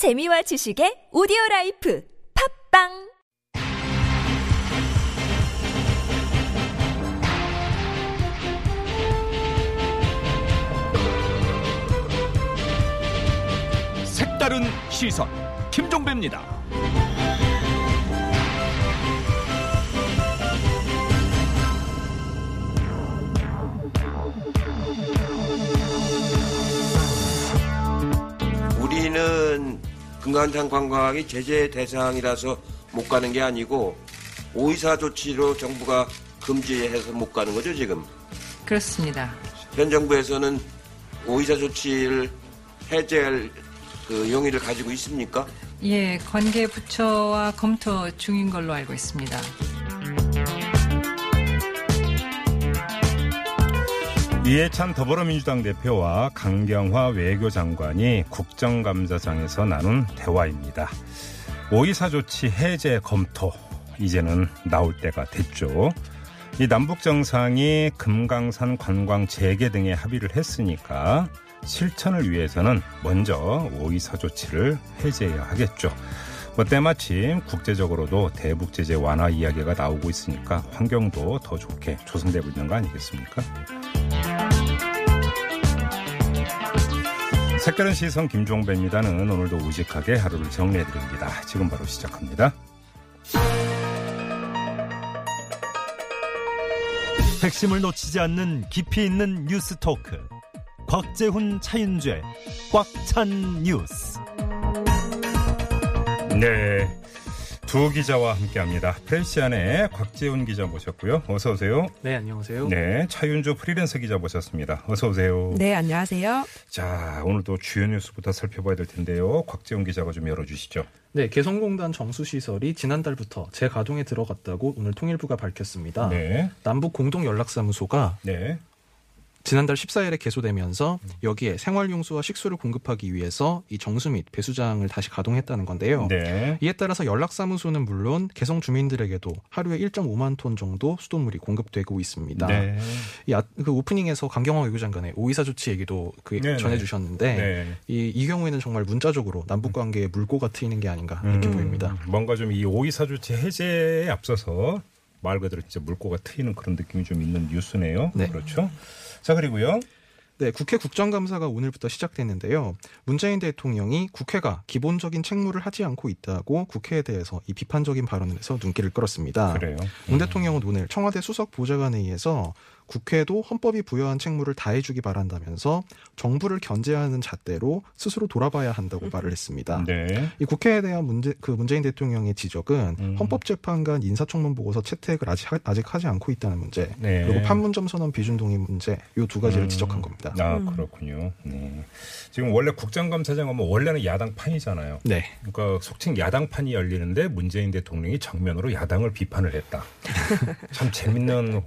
재미와 지식의 오디오 라이프 팝빵 색다른 시선 김종배입니다. 우리는 금강산 관광이 제재 대상이라서 못 가는 게 아니고 오이사 조치로 정부가 금지해서 못 가는 거죠 지금. 그렇습니다. 현 정부에서는 오이사 조치를 해제할 그 용의를 가지고 있습니까? 예, 관계 부처와 검토 중인 걸로 알고 있습니다. 이해찬 더불어민주당 대표와 강경화 외교장관이 국정감사장에서 나눈 대화입니다. 오이사 조치 해제 검토 이제는 나올 때가 됐죠. 이 남북 정상이 금강산 관광 재개 등에 합의를 했으니까 실천을 위해서는 먼저 오이사 조치를 해제해야 하겠죠. 뭐 때마침 국제적으로도 대북 제재 완화 이야기가 나오고 있으니까 환경도 더 좋게 조성되고 있는 거 아니겠습니까? 색다른 시선 김종배입니다는 오늘도 우직하게 하루를 정리해드립니다. 지금 바로 시작합니다. 핵심을 놓치지 않는 깊이 있는 뉴스 토크. 곽재훈 차윤죄 꽉찬 뉴스. 네. 두 기자와 함께 합니다. 프레시안의 곽재훈 기자 모셨고요. 어서 오세요. 네, 안녕하세요. 네. 차윤주 프리랜서 기자 모셨습니다. 어서 오세요. 네, 안녕하세요. 자, 오늘도 주요 뉴스부터 살펴봐야 될 텐데요. 곽재훈 기자가 좀 열어주시죠. 네, 개성공단 정수시설이 지난달부터 재가동에 들어갔다고 오늘 통일부가 밝혔습니다. 네. 남북 공동 연락사무소가 네. 지난달 14일에 개소되면서 여기에 생활용수와 식수를 공급하기 위해서 이 정수 및 배수장을 다시 가동했다는 건데요. 네. 이에 따라서 연락사무소는 물론 개성 주민들에게도 하루에 1.5만 톤 정도 수돗물이 공급되고 있습니다. 네. 이 아, 그 오프닝에서 강경화 외교장관의 오이사 조치 얘기도 그 네네. 전해주셨는데 네. 이, 이 경우에는 정말 문자적으로 남북 관계에 물꼬가 트이는 게 아닌가 이렇게 음, 보입니다. 뭔가 좀 이 오이사 조치 해제에 앞서서 말 그대로 진짜 물꼬가 트이는 그런 느낌이 좀 있는 뉴스네요. 네. 그렇죠. 자, 그리고요. 네, 국회 국정감사가 오늘부터 시작됐는데요. 문재인 대통령이 국회가 기본적인 책무를 하지 않고 있다고 국회에 대해서 이 비판적인 발언을 해서 눈길을 끌었습니다. 그래요. 문 대통령은 오늘 청와대 수석 보좌관에 의해서 국회도 헌법이 부여한 책무를 다해주기 바란다면서 정부를 견제하는 잣대로 스스로 돌아봐야 한다고 말을 했습니다. 네. 이 국회에 대한 문제, 그 문재인 대통령의 지적은 음. 헌법재판관 인사청문 보고서 채택을 아직, 하- 아직 하지 않고 있다는 문제, 네. 그리고 판문점 선언 비준 동의 문제, 이두 가지를 음. 지적한 겁니다. 아, 그렇군요. 네. 지금 원래 국정감사장 하면 원래는 야당판이잖아요. 네. 그러니까 속칭 야당판이 열리는데 문재인 대통령이 정면으로 야당을 비판을 했다. 참 재밌는 어,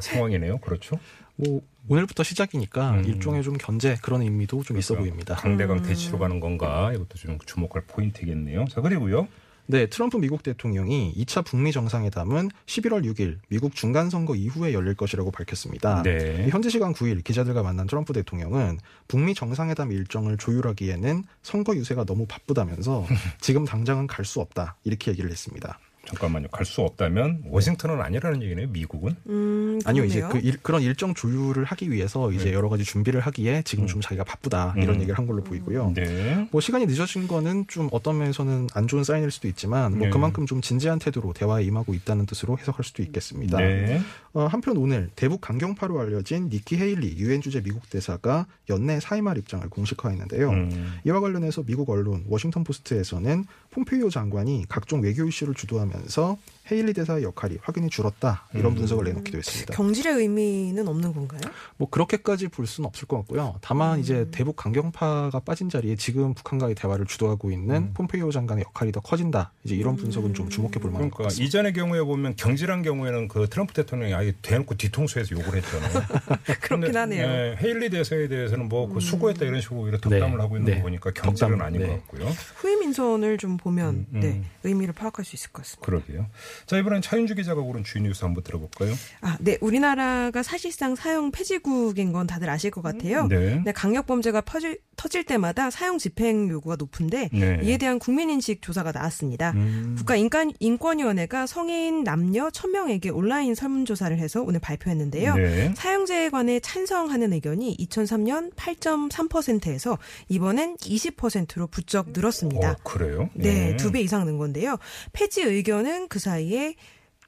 상황이네요. 그렇죠? 뭐 오늘부터 시작이니까 음. 일종의 좀 견제 그런 의미도 좀 있어 보입니다. 강대강 대치로 가는 건가? 이것도 좀 주목할 포인트겠네요. 자, 그리고요. 네, 트럼프 미국 대통령이 2차 북미 정상회담은 11월 6일 미국 중간 선거 이후에 열릴 것이라고 밝혔습니다. 네. 이 현지 시간 9일 기자들과 만난 트럼프 대통령은 북미 정상회담 일정을 조율하기에는 선거 유세가 너무 바쁘다면서 지금 당장은 갈 수 없다 이렇게 얘기를 했습니다. 잠깐만요. 갈 수 없다면 워싱턴은 아니라는 얘기네요. 미국은. 음, 아니요, 이제. 그 일, 그런 일정 조율을 하기 위해서 이제 여러 가지 준비를 하기에 지금 좀 자기가 바쁘다 이런 음. 얘기를 한 걸로 보이고요. 네. 뭐 시간이 늦어진 거는 좀 어떤 면에서는 안 좋은 사인일 수도 있지만 뭐 네. 그만큼 좀 진지한 태도로 대화에 임하고 있다는 뜻으로 해석할 수도 있겠습니다. 네. 어, 한편 오늘 대북 강경파로 알려진 니키 헤일리 유엔 주재 미국 대사가 연내 사임할 입장을 공식화했는데요. 음. 이와 관련해서 미국 언론 워싱턴 포스트에서는 폼페이오 장관이 각종 외교 이슈를 주도하면서 헤일리 대사의 역할이 확연히 줄었다 이런 음. 분석을 내놓기도 했습니다. 경질의 의미는 없는 건가요? 뭐 그렇게까지 볼 수는 없을 것 같고요. 다만 음. 이제 대북 강경파가 빠진 자리에 지금 북한과의 대화를 주도하고 있는 음. 폼페이오 장관의 역할이 더 커진다. 이제 이런 분석은 좀 주목해 볼 만한 것 그러니까 같습니다. 이전의 경우에 보면 경질한 경우에는 그 트럼프 대통령이 아예 대놓고 뒤통수에서 욕을 했잖아요. 그렇긴 하네요. 네, 헤일리 대사에 대해서는 뭐 그 수고했다 이런 식으로 오히려 덕담을 네, 하고 있는 네. 거 보니까 경질은 덕담, 아닌 네. 것 같고요. 후임 인선을 좀 보면 음, 음. 네, 의미를 파악할 수 있을 것 같습니다. 그러게요. 자, 이번엔 차윤주 기자가 고른 주요 뉴스 한번 들어볼까요? 아, 네. 우리나라가 사실상 사형 폐지국인 건 다들 아실 것 같아요. 네. 네, 강력 범죄가 퍼질, 터질 때마다 사형 집행 요구가 높은데 네. 이에 대한 국민 인식 조사가 나왔습니다. 음. 국가 인권위원회가 성인 남녀 1000명에게 온라인 설문조사를 해서 오늘 발표했는데요. 네. 사형제에 관해 찬성하는 의견이 2003년 8.3%에서 이번엔 20%로 부쩍 늘었습니다. 어, 그래요? 네, 예. 두배 이상 는 건데요. 폐지 의견은 그 사이 에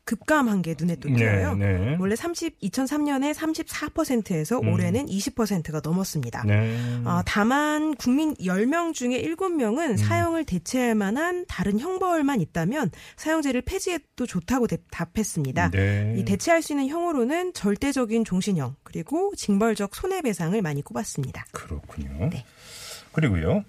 급감한 게 눈에 또 네, 띄어요. 네. 원래 30, 2003년에 34%에서 음. 올해는 20%가 넘었습니다. 네. 어, 다만 국민 10명 중에 7명은 음. 사형을 대체할 만한 다른 형벌만 있다면 사형제를 폐지해도 좋다고 대- 답했습니다. 네. 이 대체할 수 있는 형으로는 절대적인 종신형 그리고 징벌적 손해배상을 많이 꼽았습니다. 그렇군요. 네. 그리고요.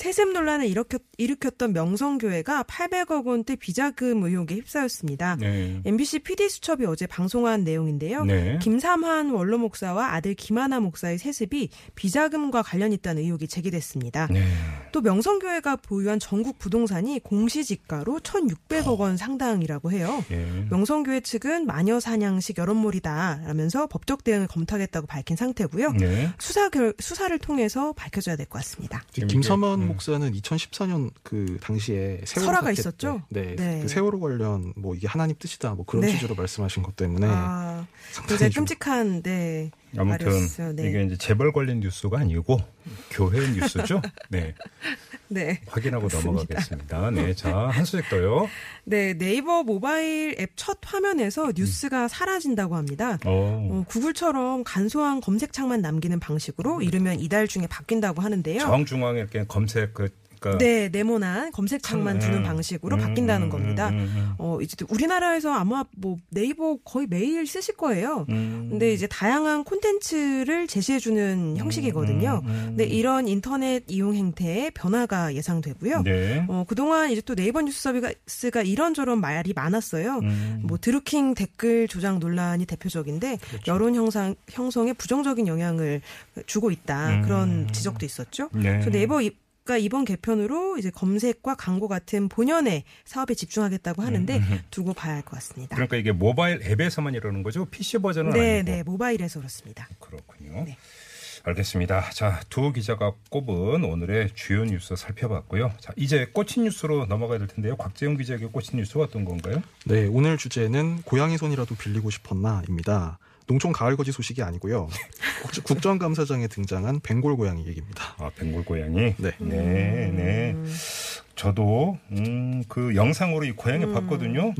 세습 논란을 일으켰, 일으켰던 명성교회가 800억 원대 비자금 의혹에 휩싸였습니다. 네. MBC PD 수첩이 어제 방송한 내용인데요. 네. 김삼환 원로 목사와 아들 김하나 목사의 세습이 비자금과 관련 있다는 의혹이 제기됐습니다. 네. 또 명성교회가 보유한 전국 부동산이 공시지가로 1,600억 원 상당이라고 해요. 예. 명성교회 측은 마녀 사냥식 여론몰이다라면서 법적 대응을 검토하겠다고 밝힌 상태고요. 네. 수사 결, 수사를 통해서 밝혀져야 될 것 같습니다. 김삼환 음. 목사는 2014년 그 당시에 세월호 설화가 있었죠? 때, 네, 네. 그 세월호 관련 뭐 이게 하나님 뜻이다 뭐 그런 네. 취지로 말씀하신 것 때문에 아, 굉장히 좀 끔찍한 네. 아무튼 말이었어요. 네. 이게 이제 재벌 관련 뉴스가 아니고 교회 뉴스죠. 네. 네. 확인하고 넘어가겠습니다. 네. 자, 한 수씩 더요. 네, 네이버 모바일 앱 첫 화면에서 뉴스가 사라진다고 합니다. 어. 어, 구글처럼 간소한 검색창만 남기는 방식으로 이르면 이달 중에 바뀐다고 하는데요. 정중앙에 이렇게 검색 그 그러니까 네, 네모난 검색창만 음, 두는 방식으로 음, 바뀐다는 음, 겁니다. 음, 음, 어, 이제 또 우리나라에서 아마 뭐 네이버 거의 매일 쓰실 거예요. 음. 근데 이제 다양한 콘텐츠를 제시해주는 형식이거든요. 음, 음. 근데 이런 인터넷 이용 행태의 변화가 예상되고요. 네. 어, 그동안 이제 또 네이버 뉴스 서비스가 이런저런 말이 많았어요. 음. 뭐 드루킹 댓글 조작 논란이 대표적인데 그렇죠. 여론 형상 형성에 부정적인 영향을 주고 있다 음. 그런 지적도 있었죠. 네. 그래서 네이버 이- 가 이번 개편으로 이제 검색과 광고 같은 본연의 사업에 집중하겠다고 하는데 음, 음. 두고 봐야 할 것 같습니다. 그러니까 이게 모바일 앱에서만 이러는 거죠. PC 버전은 네, 아니고. 네, 모바일에서 그렇습니다. 그렇군요. 네. 알겠습니다. 자, 두 기자가 꼽은 오늘의 주요 뉴스 살펴봤고요. 자, 이제 꽂힌 뉴스로 넘어가야 될 텐데요. 곽재용 기자에게 꽂힌 뉴스가 어떤 건가요? 네, 오늘 주제는 고양이 손이라도 빌리고 싶었나입니다. 농촌 가을 거지 소식이 아니고요. 국- 국정감사장에 등장한 벵골 고양이 얘기입니다. 아, 벵골 고양이. 네. 네, 네. 저도 음, 그 영상으로 이 고양이 봤거든요.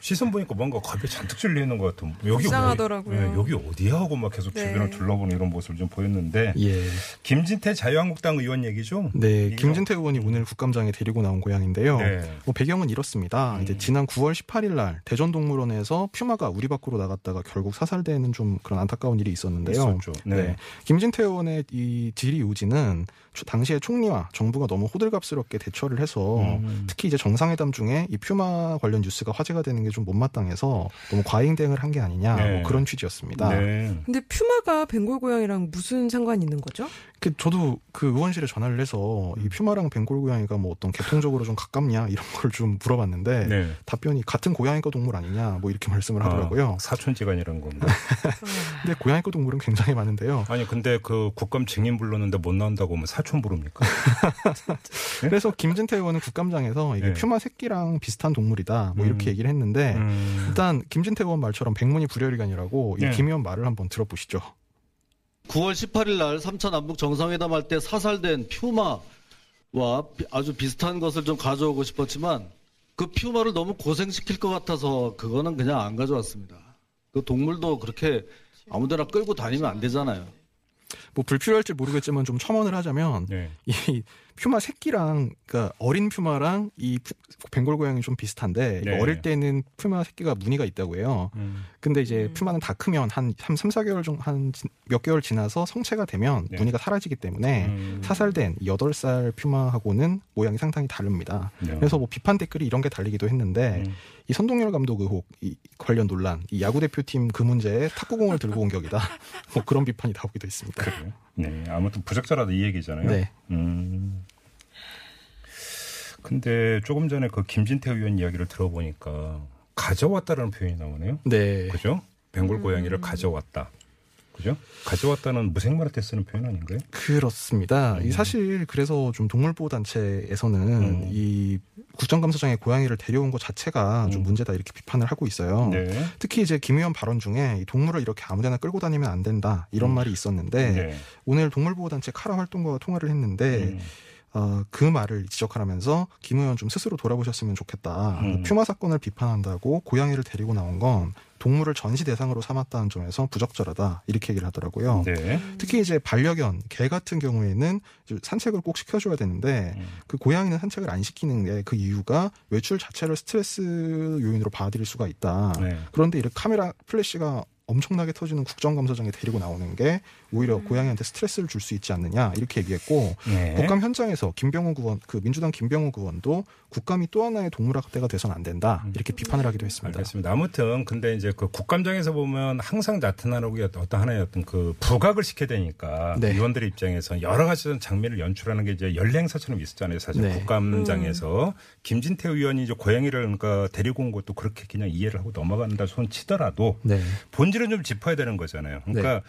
시선 보니까 뭔가 겁이 잔뜩 질려 있는 것 같은. 여기 불쌍하더라고요. 어디, 네, 여기 어디야 하고 막 계속 네. 주변을 둘러보는 이런 모습을 좀 보였는데 예. 김진태 자유한국당 의원 얘기죠? 네, 이거- 김진태 의원이 오늘 국감장에 데리고 나온 고양인데요. 네. 뭐 배경은 이렇습니다. 음. 이제 지난 9월 18일 날 대전 동물원에서 퓨마가 우리 밖으로 나갔다가 결국 사살되는 좀 그런 안타까운 일이 있었는데요. 있었죠. 네. 네. 김진태 의원의 이 질의 요지는 초- 당시에 총리와 정부가 너무 호들갑스럽게 대처를 해서 음. 특히 이제 정상회담 중에 이 퓨마 관련 뉴스가 화제가 되는 게좀 못마땅해서 너무 과잉 대응을 한 게 아니냐 네. 뭐 그런 취지였습니다. 네. 근데 퓨마가 벵골 고양이랑 무슨 상관이 있는 거죠? 그 저도 그 의원실에 전화를 해서 이 퓨마랑 벵골 고양이가 뭐 어떤 계통적으로 좀 가깝냐 이런 걸 좀 물어봤는데 네. 답변이 같은 고양이과 동물 아니냐 뭐 이렇게 말씀을 하더라고요. 아, 사촌지간이라는 건가? 근데 고양이과 동물은 굉장히 많은데요. 아니 근데 그 국감 증인 불렀는데 못 나온다고 하면 사촌 부릅니까? 그래서 김진태 의원은 국감장에서 이게 네. 퓨마 새끼랑 비슷한 동물이다 뭐 이렇게 음. 얘기를 했는데 음. 일단 김진태 의원 말처럼 백문이 불여일견이라고 네. 이김 의원 말을 한번 들어보시죠. 9월 18일 날 3차 남북 정상회담 할 때 사살된 퓨마와 비- 아주 비슷한 것을 좀 가져오고 싶었지만 그 퓨마를 너무 고생시킬 것 같아서 그거는 그냥 안 가져왔습니다. 그 동물도 그렇게 아무데나 끌고 다니면 안 되잖아요. 뭐 불필요할지 모르겠지만 좀 첨언을 하자면 네. 이 퓨마 새끼랑 그러니까 어린 퓨마랑 이 푸- 벵골 고양이 좀 비슷한데 네. 어릴 때는 퓨마 새끼가 무늬가 있다고 해요. 음. 근데 이제 퓨마는 다 크면 한 3, 4개월 정도 한몇 개월 지나서 성체가 되면 네. 무늬가 사라지기 때문에 음. 사살된 8살 퓨마하고는 모양이 상당히 다릅니다. 네. 그래서 뭐 비판 댓글이 이런 게 달리기도 했는데 음. 이 선동열 감독 의혹 이 관련 논란, 이 야구 대표팀 그 문제에 탁구공을 들고 온 격이다. 뭐 그런 비판이 나오기도 했습니다. 네. 아무튼 부적절하다 이 얘기잖아요. 네. 음. 근데 조금 전에 그 김진태 의원 이야기를 들어보니까 가져왔다라는 표현이 나오네요. 네. 그죠? 벵골 고양이를 가져왔다. 그죠? 가져왔다는 무생물한테 쓰는 표현 아닌가요? 그렇습니다. 음. 이 사실 그래서 좀 동물보호 단체에서는 음. 이 국정감사장에 고양이를 데려온 것 자체가 좀 음. 문제다 이렇게 비판을 하고 있어요. 네. 특히 이제 김 의원 발언 중에 이 동물을 이렇게 아무데나 끌고 다니면 안 된다 이런 음. 말이 있었는데 네. 오늘 동물보호 단체 카라 활동가와 통화를 했는데 음. 어, 그 말을 지적하면서 김 의원 좀 스스로 돌아보셨으면 좋겠다. 음. 퓨마 사건을 비판한다고 고양이를 데리고 나온 건 동물을 전시 대상으로 삼았다는 점에서 부적절하다 이렇게 얘기를 하더라고요. 네. 특히 이제 반려견 개 같은 경우에는 산책을 꼭 시켜줘야 되는데 음. 그 고양이는 산책을 안 시키는 게 그 이유가 외출 자체를 스트레스 요인으로 받아들일 수가 있다. 네. 그런데 이렇게 카메라 플래시가 엄청나게 터지는 국정감사장에 데리고 나오는 게 오히려 고양이한테 스트레스를 줄 수 있지 않느냐 이렇게 얘기했고 네. 국감 현장에서 김병호 의원 그 민주당 김병호 의원도 국감이 또 하나의 동물학대가 돼서는 안 된다 이렇게 비판을 하기도 했습니다. 알겠습니다. 아무튼 근데 이제 그 국감장에서 보면 항상 나타나는 게 어떤 하나의 어떤 그 부각을 시켜야 되니까 네. 의원들의 입장에서 여러 가지 장면을 연출하는 게 이제 연행사처럼 있었잖아요. 사실 네. 국감장에서 김진태 의원이 이제 고양이를 그러니까 데리고 온 것도 그렇게 그냥 이해를 하고 넘어간다 손 치더라도 네. 본질은 좀 짚어야 되는 거잖아요. 그러니까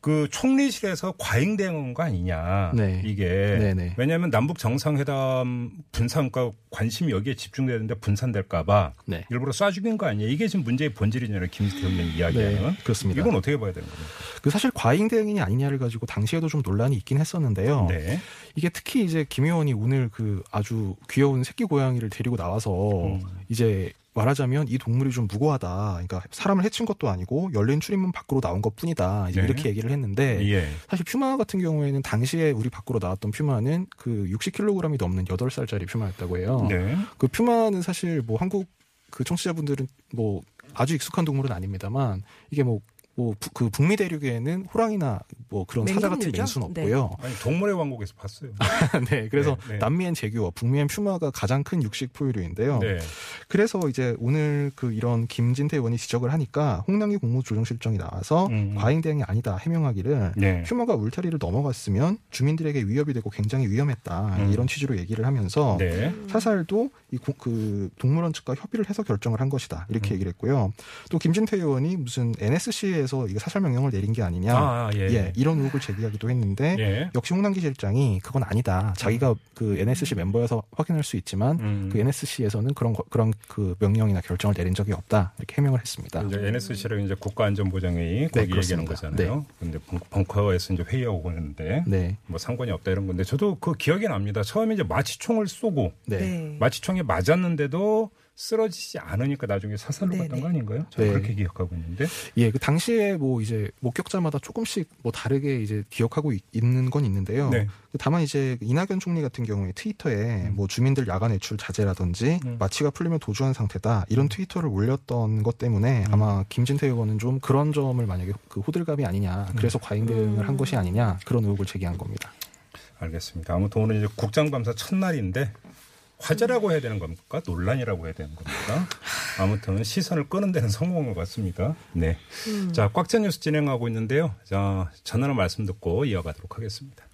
그 총리실에서 과잉 대응한 거 아니냐. 네. 이게 네네. 왜냐하면 남북 정상회담 분산과 관심이 여기에 집중되는데 분산될까봐 네. 일부러 쏴 죽인 거 아니에요. 이게 지금 문제의 본질이잖아요. 김지태 의원 이야기하는. 네, 그렇습니다. 이건 어떻게 봐야 되는 겁니까? 그 사실 과잉 대응이냐 아니냐를 가지고 당시에도 좀 논란이 있긴 했었는데요. 네. 이게 특히 이제 김 의원이 오늘 그 아주 귀여운 새끼 고양이를 데리고 나와서 음. 이제 말하자면 이 동물이 좀 무고하다. 그러니까 사람을 해친 것도 아니고 열린 출입문 밖으로 나온 것 뿐이다. 네. 이렇게 얘기를 했는데 예. 사실 퓨마 같은 경우에는 당시에 우리 밖으로 나왔던 퓨마는 그 60kg이 넘는 8살짜리 퓨마였다고 해요. 네. 그 퓨마는 사실 뭐 한국 그 청취자분들은 뭐 아주 익숙한 동물은 아닙니다만 이게 뭐 뭐 그 북미 대륙에는 호랑이나 뭐 그런 사자 같은? 맹수는 네. 없고요. 아니 동물의 왕국에서 봤어요. 네, 그래서 네, 네. 남미엔 제규어, 북미엔 퓨마가 가장 큰 육식 포유류인데요. 네. 그래서 이제 오늘 그 이런 김진태 의원이 지적을 하니까 홍남기 국무조정실장이 나와서 음. 과잉 대응이 아니다 해명하기를 네. 퓨마가 울타리를 넘어갔으면 주민들에게 위협이 되고 굉장히 위험했다 음. 이런 취지로 얘기를 하면서 네. 사살도 이 고- 그 동물원 측과 협의를 해서 결정을 한 것이다 이렇게 음. 얘기를 했고요. 또 김진태 의원이 무슨 NSC에서 이거 사살 명령을 내린 게 아니냐, 아, 예. 예, 이런 의혹을 제기하기도 했는데 예. 역시 홍남기 실장이 그건 아니다. 자기가 그 NSC 멤버여서 확인할 수 있지만 음. 그 NSC에서는 그런 거- 그런 그 명령이나 결정을 내린 적이 없다 이렇게 해명을 했습니다. 이제 NSC라고 이제 국가안전보장회의 거기 네, 얘기하는. 거잖아요. 근데 벙- 벙커에서 이제 회의하고 있는데 네, 뭐 상관이 없다 이런 건데 저도 그 기억이 납니다. 처음에 이제 마취총을 쏘고 네, 네. 마취총에 맞았는데도 쓰러지지 않으니까 나중에 사살로 네, 갔던 네. 거 아닌가요? 저는 네. 그렇게 기억하고 있는데. 예, 그 당시에 뭐 이제 목격자마다 조금씩 뭐 다르게 이제 기억하고 있, 는건 있는데요. 네. 다만 이제 이낙연 총리 같은 경우에 트위터에 음. 뭐 주민들 야간 외출 자제라든지 음. 마취가 풀리면 도주한 상태다 이런 트위터를 올렸던 것 때문에 음. 아마 김진태 의원은 좀 그런 점을 만약에 그 호들갑이 아니냐 그래서 과잉 대응을 한 것이 아니냐 그런 의혹을 제기한 겁니다. 알겠습니다. 아무튼 오늘 이제 국장감사 첫날인데 화제라고 해야 되는 겁니까? 논란이라고 해야 되는 겁니까? 아무튼 시선을 끄는 데는 성공한 것 같습니다. 네. 자, 꽉찬 뉴스 진행하고 있는데요. 자, 전하는 말씀 듣고 이어가도록 하겠습니다.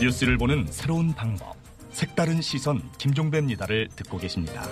뉴스를 보는 새로운 방법. 색다른 시선 김종배입니다를 듣고 계십니다.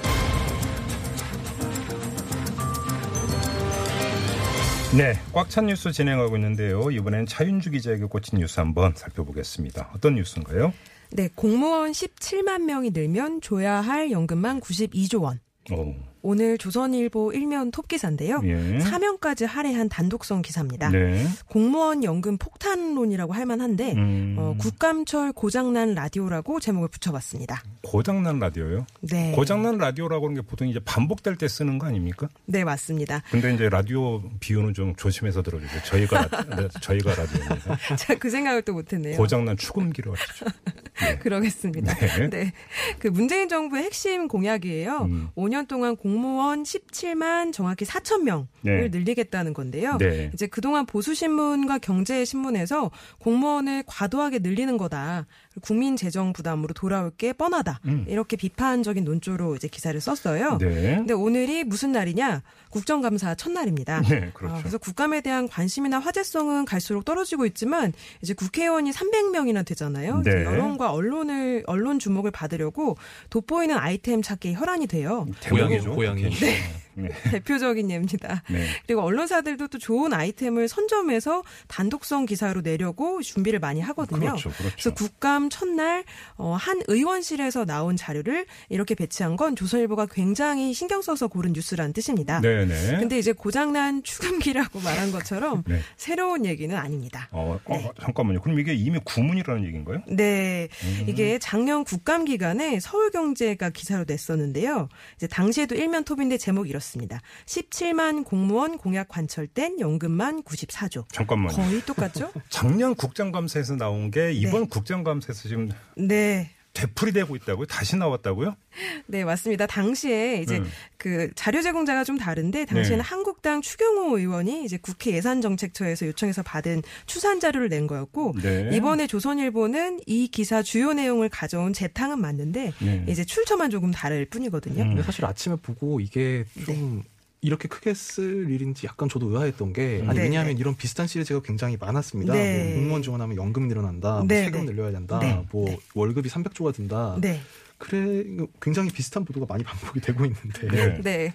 네, 꽉 찬 뉴스 진행하고 있는데요. 이번엔 차윤주 기자에게 꽂힌 뉴스 한번 살펴보겠습니다. 어떤 뉴스인가요? 네, 공무원 17만 명이 늘면 줘야 할 연금만 92조 원. 오, 오늘 조선일보 일면 톱 기사인데요. 예. 사면까지 할애한 단독성 기사입니다. 네. 공무원 연금 폭탄론이라고 할 만한데 음, 어, 국감철 고장난 라디오라고 제목을 붙여봤습니다. 고장난 라디오요? 네, 고장난 라디오라고 하는 게 보통 이제 반복될 때 쓰는 거 아닙니까? 네 맞습니다. 근데 이제 라디오 비유는 좀 조심해서 들어주세요. 저희가 라- 네, 저희가 라디오입니다. 제가 그 생각을 또 못했네요. 고장난 축음기로 하시죠. 그러겠습니다. 네. 네. 그 문재인 정부의 핵심 공약이에요. 음. 5년 동안 공 무원 17만 정확히 4천 명을 네. 늘리겠다는 건데요. 네. 이제 그동안 보수신문과 경제신문에서 공무원을 과도하게 늘리는 거다. 국민 재정 부담으로 돌아올 게 뻔하다. 음. 이렇게 비판적인 논조로 이제 기사를 썼어요. 네. 근데 오늘이 무슨 날이냐? 국정감사 첫날입니다. 네, 그렇죠. 아, 그래서 국감에 대한 관심이나 화제성은 갈수록 떨어지고 있지만 이제 국회의원이 300명이나 되잖아요. 네. 여론과 언론을 언론 주목을 받으려고 돋보이는 아이템 찾기 혈안이 돼요. 대박이죠. 고양이. 네. 네. 대표적인 예입니다. 네. 그리고 언론사들도 또 좋은 아이템을 선점해서 단독성 기사로 내려고 준비를 많이 하거든요. 그렇죠, 그렇죠. 래서 국감 첫날 어, 한 의원실에서 나온 자료를 이렇게 배치한 건 조선일보가 굉장히 신경 써서 고른 뉴스라는 뜻입니다. 네 네. 근데 이제 고장난 추감기라고 말한 것처럼 네. 새로운 얘기는 아닙니다. 어, 어, 잠깐만요. 그럼 이게 이미 구문이라는 얘기인가요? 네. 음. 이게 작년 국감 기간에 서울경제가 기사로 냈었는데요. 이제 당시에도 일면 톱인데 제목이 이렇습니다. 17만 공무원 공약 관철된 연금만 94조. 잠깐만요. 거의 똑같죠? 작년 국정감사에서 나온 게 이번 네. 국정감사에서 지금 네. 되풀이되고 있다고요? 다시 나왔다고요? 네, 맞습니다. 당시에 이제 음. 그 자료 제공자가 좀 다른데 당시에는 네. 한국당 추경호 의원이 이제 국회 예산정책처에서 요청해서 받은 추산 자료를 낸 거였고 네. 이번에 조선일보는 이 기사 주요 내용을 가져온 재탕은 맞는데 네. 이제 출처만 조금 다를 뿐이거든요. 음. 근데 사실 아침에 보고 이게 좀 네. 이렇게 크게 쓸 일인지 약간 저도 의아했던 게 아니 네, 왜냐하면 네. 이런 비슷한 시리즈가 굉장히 많았습니다. 네. 뭐 공무원 지원하면 연금 늘어난다, 뭐 네, 세금 네. 늘려야 된다, 네, 뭐 네. 월급이 300조가 든다. 네. 그래 굉장히 비슷한 보도가 많이 반복이 되고 있는데 네. 네.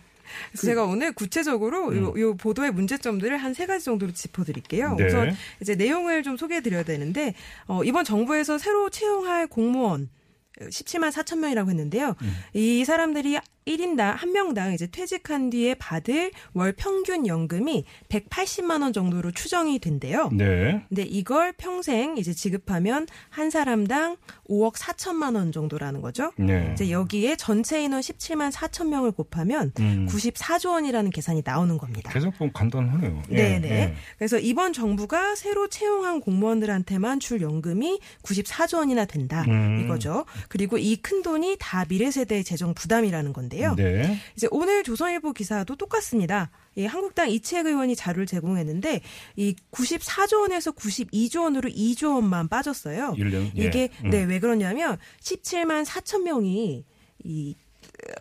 그래서 제가 오늘 구체적으로 요, 요 보도의 문제점들을 한 세 가지 정도로 짚어드릴게요. 네. 우선 이제 내용을 좀 소개해드려야 되는데 어, 이번 정부에서 새로 채용할 공무원 17만 4천 명이라고 했는데요. 이 사람들이 1인당 한 명당 이제 퇴직한 뒤에 받을 월 평균 연금이 180만 원 정도로 추정이 된대요. 네. 근데 이걸 평생 이제 지급하면 한 사람당 5억 4천만 원 정도라는 거죠. 네. 이제 여기에 전체 인원 17만 4천 명을 곱하면 음. 94조 원이라는 계산이 나오는 겁니다. 계속 보면 간단하네요. 예, 네네. 예. 그래서 이번 정부가 새로 채용한 공무원들한테만 줄 연금이 94조 원이나 된다 음. 이거죠. 그리고 이 큰 돈이 다 미래 세대의 재정 부담이라는 건데 요. 네. 이제 오늘 조선일보 기사도 똑같습니다. 이 한국당 이채 의원이 자료를 제공했는데 이 94조 원에서 92조 원으로 2조 원만 빠졌어요. 일 년, 예. 이게 음. 네왜 그러냐면 17만 4천 명이 이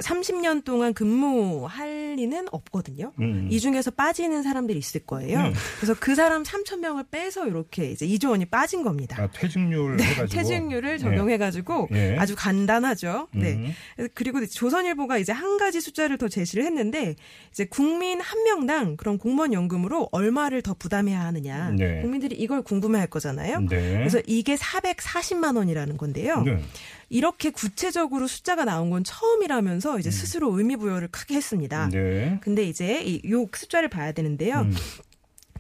30년 동안 근무할 리는 없거든요. 음. 이 중에서 빠지는 사람들이 있을 거예요. 음. 그래서 그 사람 3천 명을 빼서 이렇게 이제 2조 원이 빠진 겁니다. 아, 퇴직률 해가지고. 네, 퇴직률을 적용해가지고 예. 아주 간단하죠. 네. 음. 그리고 조선일보가 이제 한 가지 숫자를 더 제시를 했는데 이제 국민 한 명당 그런 공무원 연금으로 얼마를 더 부담해야 하느냐. 네. 국민들이 이걸 궁금해할 거잖아요. 네. 그래서 이게 440만 원이라는 건데요. 네. 이렇게 구체적으로 숫자가 나온 건 처음이라면서 이제 스스로 의미 부여를 크게 했습니다. 음. 네. 근데 이제 이 요 숫자를 봐야 되는데요. 음.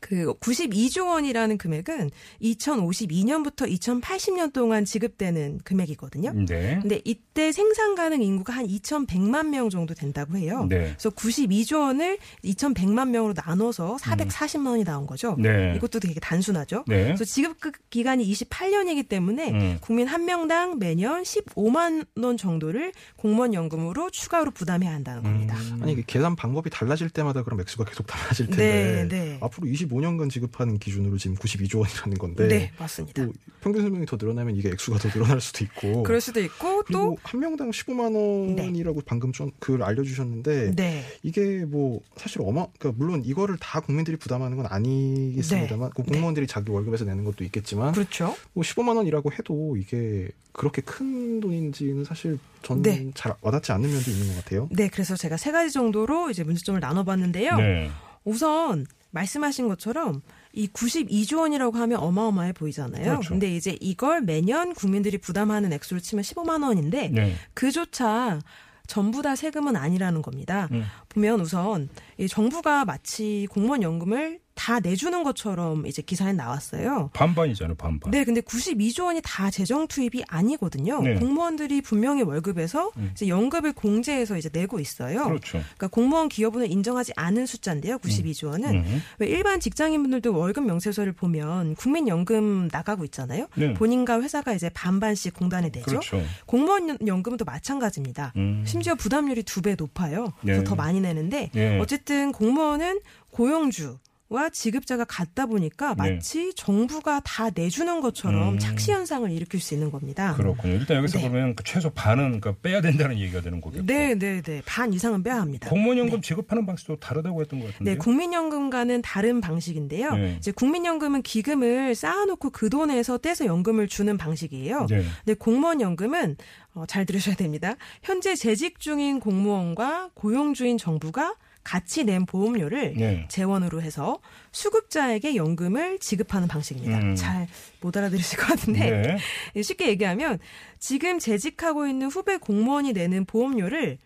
그 92조 원이라는 금액은 2052년부터 2080년 동안 지급되는 금액이거든요. 네. 근데 이때 생산 가능 인구가 한 2,100만 명 정도 된다고 해요. 네. 그래서 92조 원을 2,100만 명으로 나눠서 440만 원이 나온 거죠. 네. 이것도 되게 단순하죠. 네. 그래서 지급 기간이 28년이기 때문에 음. 국민 한 명당 매년 15만 원 정도를 공무원 연금으로 추가로 부담해야 한다는 겁니다. 음. 아니 계산 방법이 달라질 때마다 그럼 액수가 계속 달라질 텐데 네, 네. 앞으로 25년간 지급하는 기준으로 지금 92조 원이라는 건데 네, 맞습니다. 또 평균 수명이 더 늘어나면 이게 액수가 더 늘어날 수도 있고 그럴 수도 있고 또 한 명당 15만 원이라고 방금 좀 그걸 알려주셨는데 네. 이게 뭐 사실 어마 그러니까 물론 이거를 다 국민들이 부담하는 건 아니겠습니다만 그 공무원들이 자기 월급에서 내는 것도 있겠지만 그렇죠. 뭐 15만 원이라고 해도 이게 그렇게 큰 돈인지는 사실 저는 네. 잘 와닿지 않는 면도 있는 것 같아요. 네, 그래서 제가 세 가지 정도로 이제 문제점을 나눠봤는데요. 네. 우선 말씀하신 것처럼 이 92조 원이라고 하면 어마어마해 보이잖아요. 그렇죠. 근데 이제 이걸 매년 국민들이 부담하는 액수로 치면 15만 원인데 네. 그조차 전부 다 세금은 아니라는 겁니다. 음. 보면 우선 이 정부가 마치 공무원 연금을 다 내주는 것처럼 이제 기사에 나왔어요. 반반이잖아요, 반반. 네, 근데 92조 원이 다 재정 투입이 아니거든요. 네. 음. 공무원들이 분명히 월급에서 이제 연급을 공제해서 이제 내고 있어요. 그렇죠. 그러니까 공무원 기여분을 인정하지 않은 숫자인데요. 92조 원은 음. 왜 일반 직장인분들도 월급 명세서를 보면 국민연금 나가고 있잖아요. 네. 본인과 회사가 이제 반반씩 공단에 내죠. 그렇죠. 공무원 연금은 또 마찬가지입니다. 음. 심지어 부담률이 두 배 높아요. 그래서 네. 더 많이 내는데 네. 어쨌든 공무원은 고용주 와 지급자가 같다 보니까 네. 마치 정부가 다 내주는 것처럼 음. 착시 현상을 일으킬 수 있는 겁니다. 그렇군요. 일단 여기서 네. 그러면 그 최소 반은 그러니까 빼야 된다는 얘기가 되는 거겠고. 네, 네, 네. 반 이상은 빼야 합니다. 공무원연금 지급하는 방식도 다르다고 했던 것 같은데. 네, 국민연금과는 다른 방식인데요. 네. 이제 국민연금은 기금을 쌓아놓고 그 돈에서 떼서 연금을 주는 방식이에요. 네. 근데 공무원연금은 어, 잘 들으셔야 됩니다. 현재 재직 중인 공무원과 고용주인 정부가 같이 낸 보험료를 네. 재원으로 해서 수급자에게 연금을 지급하는 방식입니다. 음. 잘못 알아들으실 것 같은데 네. 쉽게 얘기하면 지금 재직하고 있는 후배 공무원이 내는 보험료를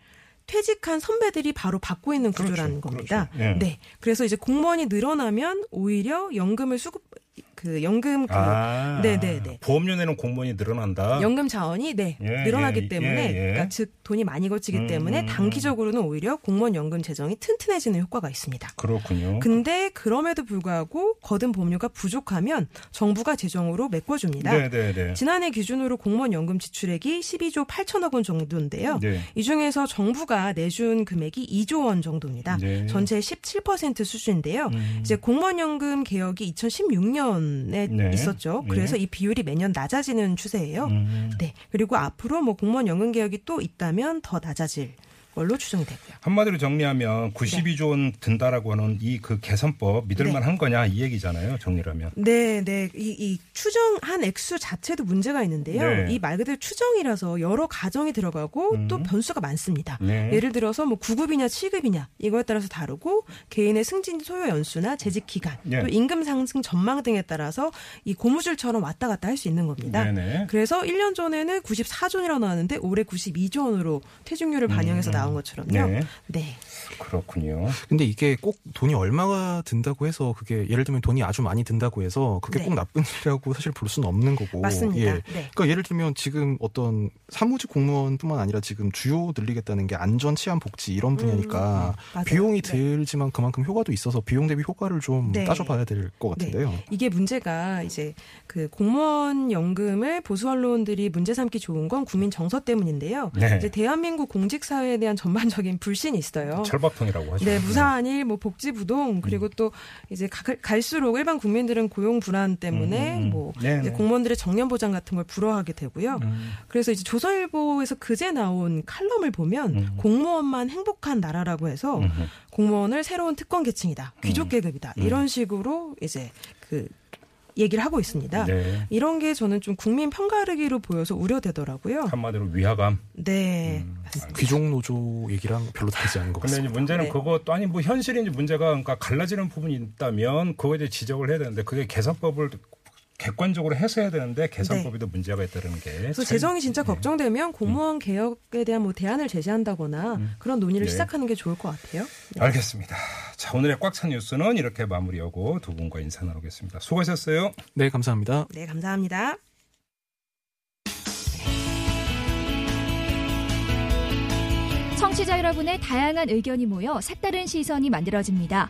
퇴직한 선배들이 바로 받고 있는 구조라는 그렇죠, 겁니다. 그렇죠. 예. 네. 그래서 이제 공무원이 늘어나면 오히려 연금을 수급 그 연금 그 아, 네네네. 보험료 내는 공무원이 늘어난다. 연금 자원이 네 예, 늘어나기 예, 때문에 예, 예. 그러니까 즉 돈이 많이 거치기 음, 때문에 음, 단기적으로는 오히려 공무원 연금 재정이 튼튼해지는 효과가 있습니다. 그렇군요. 근데 그럼에도 불구하고 거둔 보험료가 부족하면 정부가 재정으로 메꿔줍니다. 네네네. 지난해 기준으로 공무원 연금 지출액이 12조 8천억 원 정도인데요. 네. 이 중에서 정부가 내준 금액이 2조 원 정도입니다. 네. 전체의 17% 수준인데요. 음. 이제 공무원 연금 개혁이 2016년 에 네. 있었죠. 네. 그래서 이 비율이 매년 낮아지는 추세예요. 음. 네. 그리고 앞으로 뭐 공무원 연금 개혁이 또 있다면 더 낮아질 걸로 추정이 되고요. 한마디로 정리하면 92조 원 든다라고 하는 이 그 개선법 믿을만 한 거냐 이 얘기잖아요. 정리하면. 네, 네. 이, 이 추정한 액수 자체도 문제가 있는데요. 네. 이말 그대로 추정이라서 여러 가정이 들어가고 음. 또 변수가 많습니다. 네. 예를 들어서 뭐 9급이냐 7급이냐 이거에 따라서 다르고 개인의 승진 소요 연수나 재직 기간 네. 또 임금 상승 전망 등에 따라서 이 고무줄처럼 왔다 갔다 할 수 있는 겁니다. 네네. 그래서 1년 전에는 94조 원이라고 나왔는데 올해 92조 원으로 퇴직률을 반영해서 나온 것처럼요. 네. 네. 그렇군요. 근데 이게 꼭 돈이 얼마가 든다고 해서 그게 예를 들면 돈이 아주 많이 든다고 해서 그게 네. 꼭 나쁜 일이라고 사실 볼 수는 없는 거고. 맞습니다. 예. 네. 그러니까 예를 들면 지금 어떤 사무직 공무원뿐만 아니라 지금 주요 늘리겠다는 게 안전 치안 복지 이런 분야니까 음. 비용이 네. 들지만 그만큼 효과도 있어서 비용 대비 효과를 좀 네. 따져봐야 될 것 같은데요. 이게 문제가 이제 그 공무원 연금을 보수 언론들이 문제 삼기 좋은 건 국민 정서 때문인데요. 네. 이제 대한민국 공직 사회에 대한 전반적인 불신이 있어요. 철밥통이라고 하죠. 네, 무사한일, 뭐 복지부동 그리고 또 이제 가- 갈수록 일반 국민들은 고용 불안 때문에 음, 음. 뭐 네, 네. 공무원들의 정년 보장 같은 걸 부러워하게 되고요. 음. 그래서 이제 조선일보에서 그제 나온 칼럼을 보면 음. 공무원만 행복한 나라라고 해서 음. 공무원을 새로운 특권 계층이다, 귀족 계급이다 이런 식으로 이제 그 얘기를 하고 있습니다. 네. 이런 게 저는 좀 국민 편가르기로 보여서 우려되더라고요. 한마디로 위화감. 네, 음. 귀족 노조 얘기랑 별로 다르지 않은 것 근데 같습니다. 문제는 네. 그것도 아니 뭐 이제 문제가 그러니까 갈라지는 부분이 있다면 그거에 대해 지적을 해야 되는데 그게 개선법을 객관적으로 해서해야 되는데 개선법에도 문제가 있다는 게. 네. 그래서 참- 재정이 진짜 네. 걱정되면 공무원 개혁에 대한 뭐 대안을 제시한다거나 그런 논의를 네. 시작하는 게 좋을 것 같아요. 네. 알겠습니다. 자 오늘의 꽉 찬 뉴스는 이렇게 마무리하고 두 분과 인사 나누겠습니다. 수고하셨어요. 네, 감사합니다. 네, 감사합니다. 청취자 여러분의 다양한 의견이 모여 색다른 시선이 만들어집니다.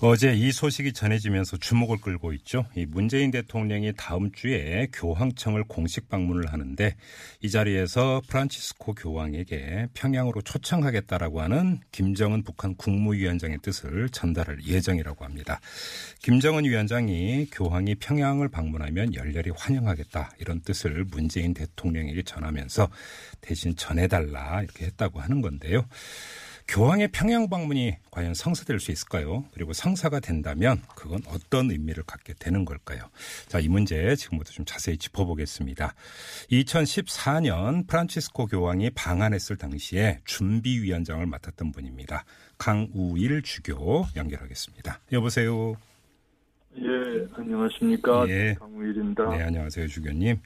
어제 이 소식이 전해지면서 주목을 끌고 있죠. 이 문재인 대통령이 다음 주에 교황청을 공식 방문을 하는데 이 자리에서 프란치스코 교황에게 평양으로 초청하겠다라고 하는 김정은 북한 국무위원장의 뜻을 전달할 예정이라고 합니다. 김정은 위원장이 교황이 평양을 방문하면 열렬히 환영하겠다 이런 뜻을 문재인 대통령에게 전하면서 대신 전해달라 이렇게 했다고 하는 건데요. 교황의 평양 방문이 과연 성사될 수 있을까요? 그리고 성사가 된다면 그건 어떤 의미를 갖게 되는 걸까요? 자, 이 문제 지금부터 좀 자세히 짚어보겠습니다. 2014년 프란치스코 교황이 방한했을 당시에 준비위원장을 맡았던 분입니다. 강우일 주교 연결하겠습니다. 여보세요. 예, 안녕하십니까. 예. 강우일입니다. 네, 안녕하세요, 주교님.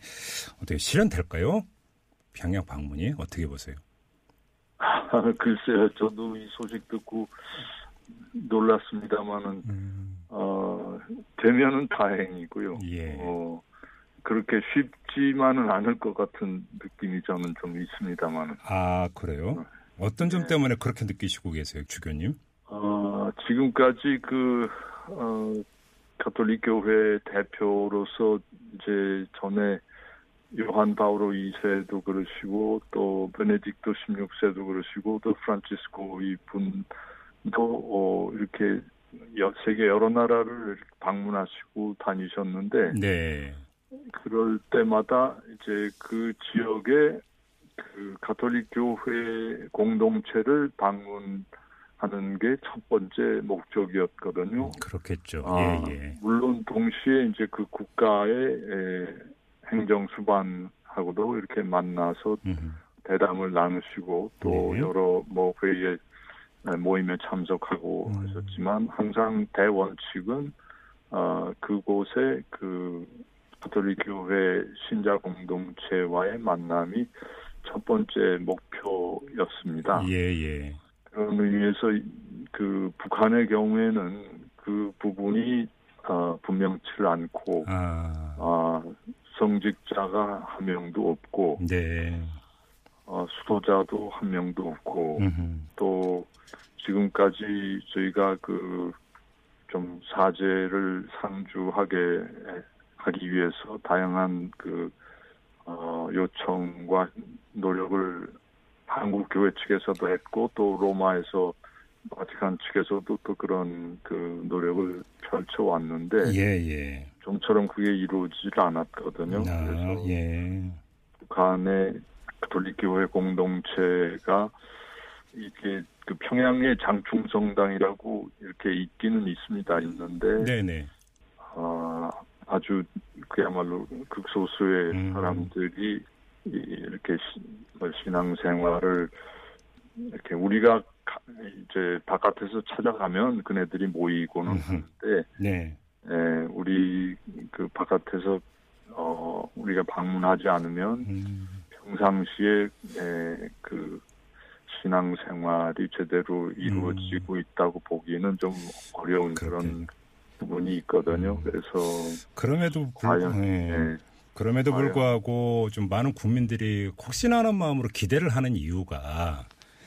어떻게 실현될까요? 평양 방문이 어떻게 보세요? 아, 글쎄요, 저도 이 소식 듣고 놀랐습니다만은, 어, 되면은 다행이고요. 예. 어, 그렇게 쉽지만은 않을 것 같은 느낌이 저는 좀 있습니다만은. 아, 그래요? 어떤 점 때문에 그렇게 느끼시고 계세요, 주교님? 어, 지금까지 그, 어, 가톨릭 교회 대표로서 이제 전에 요한 바오로 2세도 그러시고 또 베네딕토 16세도 그러시고 또 프란치스코 이분도 어, 이렇게 여- 세계 여러 나라를 방문하시고 다니셨는데 네. 그럴 때마다 이제 그 지역의 그 가톨릭 교회 공동체를 방문하는 게 첫 번째 목적이었거든요. 그렇겠죠. 아, 예, 예. 물론 동시에 이제 그 국가의 에, 행정수반하고도 이렇게 만나서 음, 대담을 나누시고 또 네. 여러 뭐 회의에 에, 모임에 참석하고 음. 하셨지만 항상 대원칙은 어, 그곳에 그 가톨릭 교회 신자 공동체와의 만남이 첫 번째 목표였습니다. 예, 예. 그런 의미에서 이- 그 북한의 경우에는 그 부분이 어, 분명치 않고 아, 아, 성직자가 한 명도 없고 네. 어, 수도자도 한 명도 없고 음흠. 또 지금까지 저희가 그 좀 사죄를 상주하게 하기 위해서 다양한 그 어, 요청과 노력을 한국 교회 측에서도 했고 또 로마에서 바티칸 측에서도 또 그런 그 노력을 펼쳐 왔는데 예, 예. 좀처럼 그게 이루어지질 않았거든요. 아, 그래서 예. 북한의 가톨릭 교회 공동체가 이게 그 평양의 장충성당이라고 이렇게 있기는 있습니다. 있는데 네네. 아, 아주 그야말로 극소수의 음. 사람들이 이- 이렇게 시- 뭐 신앙생활을 이렇게 우리가 가- 이제 바깥에서 찾아가면 그네들이 모이고는. 하는데 네. 에, 우리 그 바깥에서 어 우리가 방문하지 않으면 음, 평상시에 에, 그 신앙생활이 제대로 이루어지고 있다고 보기는 좀 어려운 그런 음. 그렇게. 부분이 있거든요. 음. 그래서 그럼에도 불, 과연 예. 예, 그럼에도 과연. 불구하고 좀 많은 국민들이 혹시나 하는 마음으로 기대를 하는 이유가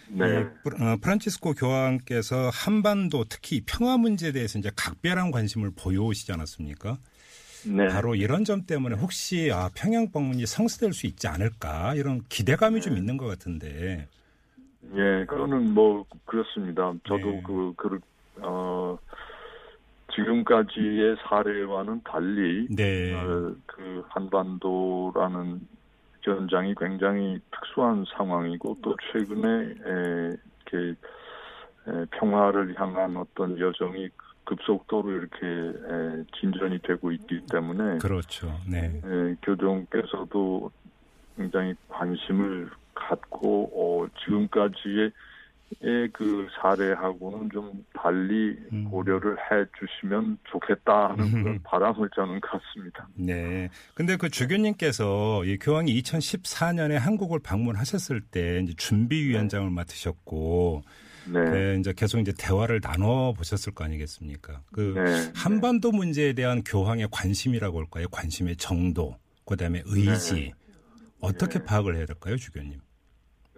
네, 이 프라- 어, 프란치스코 교황께서 한반도 특히 평화 문제에 대해서 이제 각별한 관심을 보여오시지 않았습니까? 네, 바로 이런 점 때문에 혹시 아, 평양 방문이 성사될 수 있지 않을까 이런 기대감이 좀 있는 것 같은데. 예, 그거는 뭐 그렇습니다. 저도 네. 그, 그, 어, 지금까지의 사례와는 달리 네. 어, 그 한반도라는 현장이 굉장히 특수한 상황이고 또 최근에 에, 이렇게 에, 평화를 향한 어떤 여정이 급속도로 이렇게 에, 진전이 되고 있기 때문에 그렇죠. 네. 에, 교종께서도 굉장히 관심을 갖고 어, 지금까지의 의 그 사례하고는 좀 달리 음. 고려를 해 주시면 좋겠다 하는 그런 바람을 저는 갖습니다. 네. 근데 그 주교님께서 이 교황이 2014년에 한국을 방문하셨을 때 이제 준비위원장을 맡으셨고 네. 그 이제 계속 이제 대화를 나눠 보셨을 거 아니겠습니까? 그 네. 한반도 문제에 대한 교황의 관심이라고 할까요? 관심의 정도, 그다음에 의지 네. 어떻게 파악을 해야 될까요, 주교님?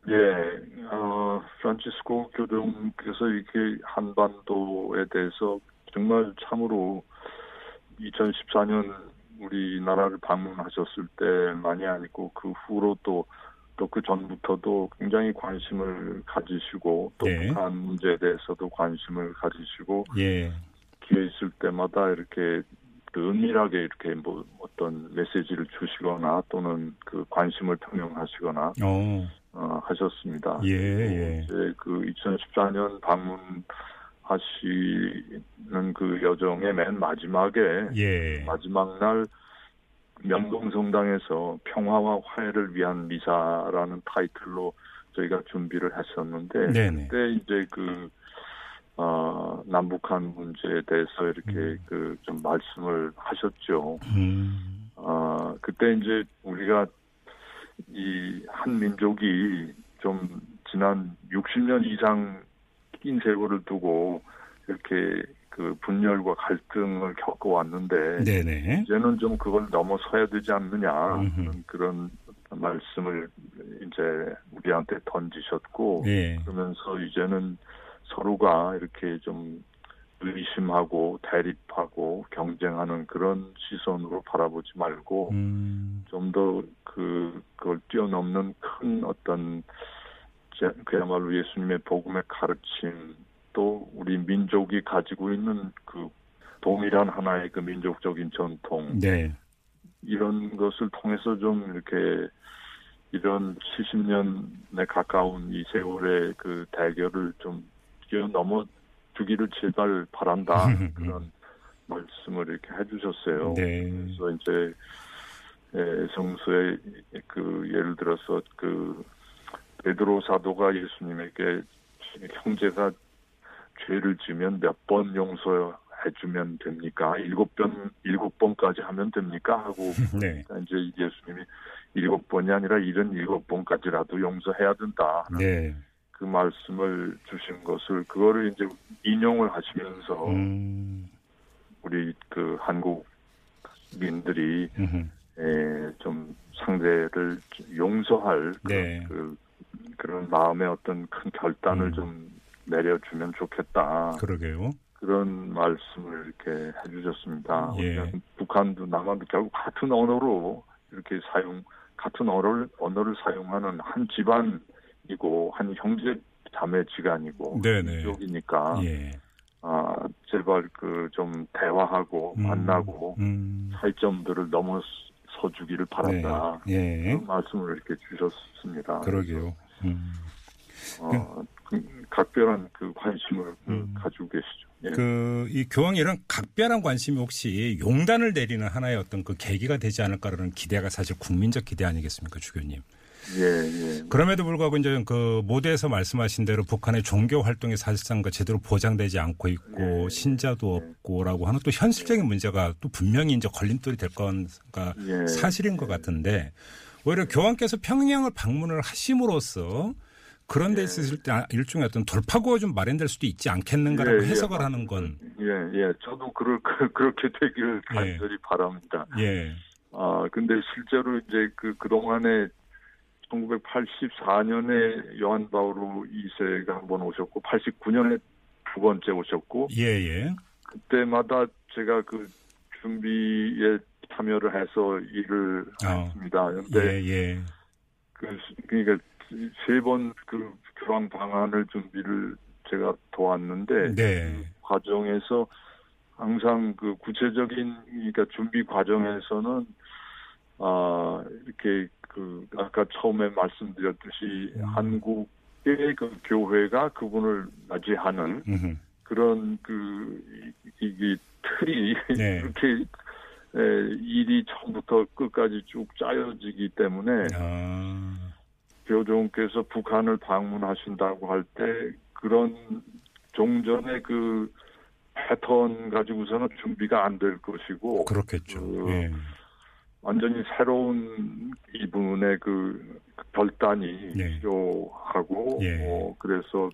예, 어, 프란치스코 교종께서 이렇게 한반도에 대해서 정말 참으로 2014년 우리나라를 방문하셨을 때만이 아니고 그 후로 또 또 그 전부터도 굉장히 관심을 가지시고 또 네. 북한 문제에 대해서도 관심을 가지시고 예. 기회 있을 때마다 이렇게 그 은밀하게 이렇게 뭐 어떤 메시지를 주시거나 또는 그 관심을 표명하시거나 어. 어, 하셨습니다. 예, 예. 이제 그 2014년 방문하시는 그 여정의 맨 마지막에 예. 마지막 날 명동성당에서 평화와 화해를 위한 미사라는 타이틀로 저희가 준비를 했었는데 네네. 그때 이제 그 어, 남북한 문제에 대해서 이렇게 그좀 말씀을 하셨죠. 음. 어, 그때 이제 우리가 이 한 민족이 좀 지난 60년 이상 긴 세월을 두고 이렇게 그 분열과 갈등을 겪어왔는데 네네. 이제는 좀 그걸 넘어서야 되지 않느냐 음흠. 그런 말씀을 이제 우리한테 던지셨고 예. 그러면서 이제는 서로가 이렇게 좀 의심하고 대립하고 경쟁하는 그런 시선으로 바라보지 말고 음. 좀더 그 그걸 뛰어넘는 큰 어떤 제- 그야말로 예수님의 복음의 가르침 또 우리 민족이 가지고 있는 그 동일한 하나의 그 민족적인 전통 네. 이런 것을 통해서 좀 이렇게 이런 70년에 가까운 이 세월의 그 대결을 좀 뛰어넘어 주기를 제발 바란다 그런 말씀을 이렇게 해주셨어요. 네. 그래서 이제 에, 성서에 그 예를 들어서 그 베드로 사도가 예수님에게 형제가 죄를 지면 몇 번 용서해주면 됩니까? 일곱 번 일곱 번까지 하면 됩니까? 하고 네. 그러니까 이제 예수님이 일곱 번이 아니라 일흔 일곱 번까지라도 용서해야 된다. 네. 그 말씀을 주신 것을 그거를 이제 인용을 하시면서 음. 우리 그 한국민들이 음흠. 에, 좀 상대를 용서할 네. 그, 그 런 마음의 어떤 큰 결단을 음. 좀 내려주면 좋겠다. 그러게요. 그런 말씀을 이렇게 해주셨습니다. 예. 북한도 남한도 결국 같은 언어로 이렇게 사용, 같은 언어를, 언어를 사용하는 한 집안 이고, 한 형제 자매 지간이고, 네네. 민족이니까, 예. 아, 제발 그 좀 대화하고 음. 만나고, 음. 차이점들을 넘어서 주기를 바란다. 네. 예. 그런 말씀을 이렇게 주셨습니다. 그러게요. 음. 어, 그 각별한 그 관심을 그 가지고 계시죠. 예. 그, 이 교황이 이런 각별한 관심이 혹시 용단을 내리는 하나의 어떤 그 계기가 되지 않을까라는 기대가 사실 국민적 기대 아니겠습니까, 주교님? 예, 예. 그럼에도 불구하고 이제 그 모두에서 말씀하신 대로 북한의 종교 활동이 사실상 그 제대로 보장되지 않고 있고 신자도 없고라고 하는 또 현실적인 문제가 또 분명히 이제 걸림돌이 될 건가 예. 사실인 것 같은데 오히려 교황께서 평양을 방문을 하심으로써 그런 데 있을 때 일종의 어떤 돌파구가 좀 마련될 수도 있지 않겠는가라고 예, 예, 해석을 하는 건 예, 예. 저도 그럴, 그, 그렇게 되기를 예. 간절히 바랍니다. 예. 아, 근데 실제로 이제 그, 그동안에 1984년에 요한 바오로 2세가 한 번 오셨고, 89년에 두 번째 오셨고, 예, 예. 그때마다 제가 그 준비에 참여를 해서 일을 어. 했습니다. 근데 예, 예. 그, 그러니까 세 번 그 교황 방안을 준비를 제가 도왔는데, 네. 과정에서 항상 그 구체적인 그러니까 준비 과정에서는 아 이렇게 그 아까 처음에 말씀드렸듯이 음. 한국의 그 교회가 그분을 맞이하는 음흠. 그런 그 이- 이게 틀이 네. 이렇게 에, 일이 처음부터 끝까지 쭉 짜여지기 때문에 아. 교종께서 북한을 방문하신다고 할 때 그런 종전의 그 패턴 가지고서는 준비가 안 될 것이고 그렇겠죠. 그 예. 완전히 새로운 이분의 그 결단이 네. 필요하고 예. 뭐 그래서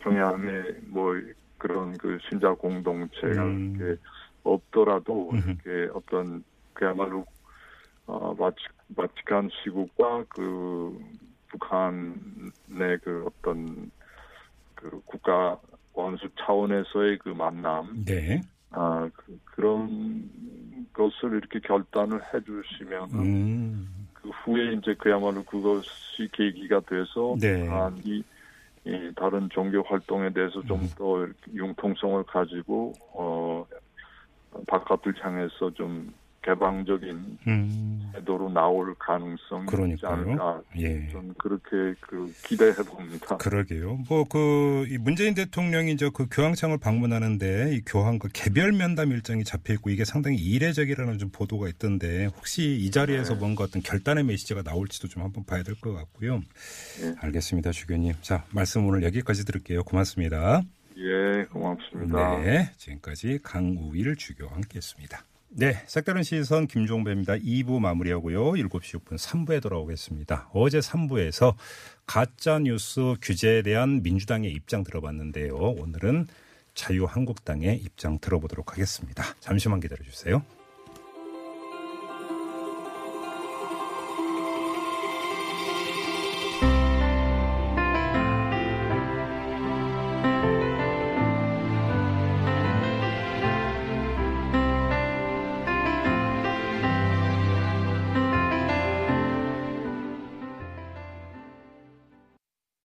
평양에 뭐 그런 그 신자 공동체가 음. 이렇게 없더라도 음흠. 이렇게 어떤 그야말로 어 바치, 바티칸 시국과 그 북한의 그 어떤 그 국가 원수 차원에서의 그 만남 네. 아, 그, 그런 것을 이렇게 결단을 해주시면 음. 그 후에 이제 그야말로 그것이 계기가 돼서 네. 북한이 이 다른 종교 활동에 대해서 음. 좀더 융통성을 가지고 어 바깥을 향해서 좀 개방적인 음, 태도로 나올 가능성이 있지 그러니까요. 않을까 예. 저는 그렇게 그 기대해 봅니다. 그러게요. 뭐 그 문재인 대통령이 이제 그 교황청을 방문하는데 이 교황과 개별 면담 일정이 잡혀 있고 이게 상당히 이례적이라는 좀 보도가 있던데 혹시 이 자리에서 네. 뭔가 어떤 결단의 메시지가 나올지도 좀 한번 봐야 될 것 같고요. 예. 알겠습니다, 주교님. 자, 말씀 오늘 여기까지 들을게요. 고맙습니다. 예, 고맙습니다. 네, 지금까지 강우일 주교와 함께했습니다. 네, 색다른 시선 김종배입니다. 2부 마무리하고요. 7시 6분 3부에 돌아오겠습니다. 어제 3부에서 가짜 뉴스 규제에 대한 민주당의 입장 들어봤는데요. 오늘은 자유한국당의 입장 들어보도록 하겠습니다. 잠시만 기다려 주세요.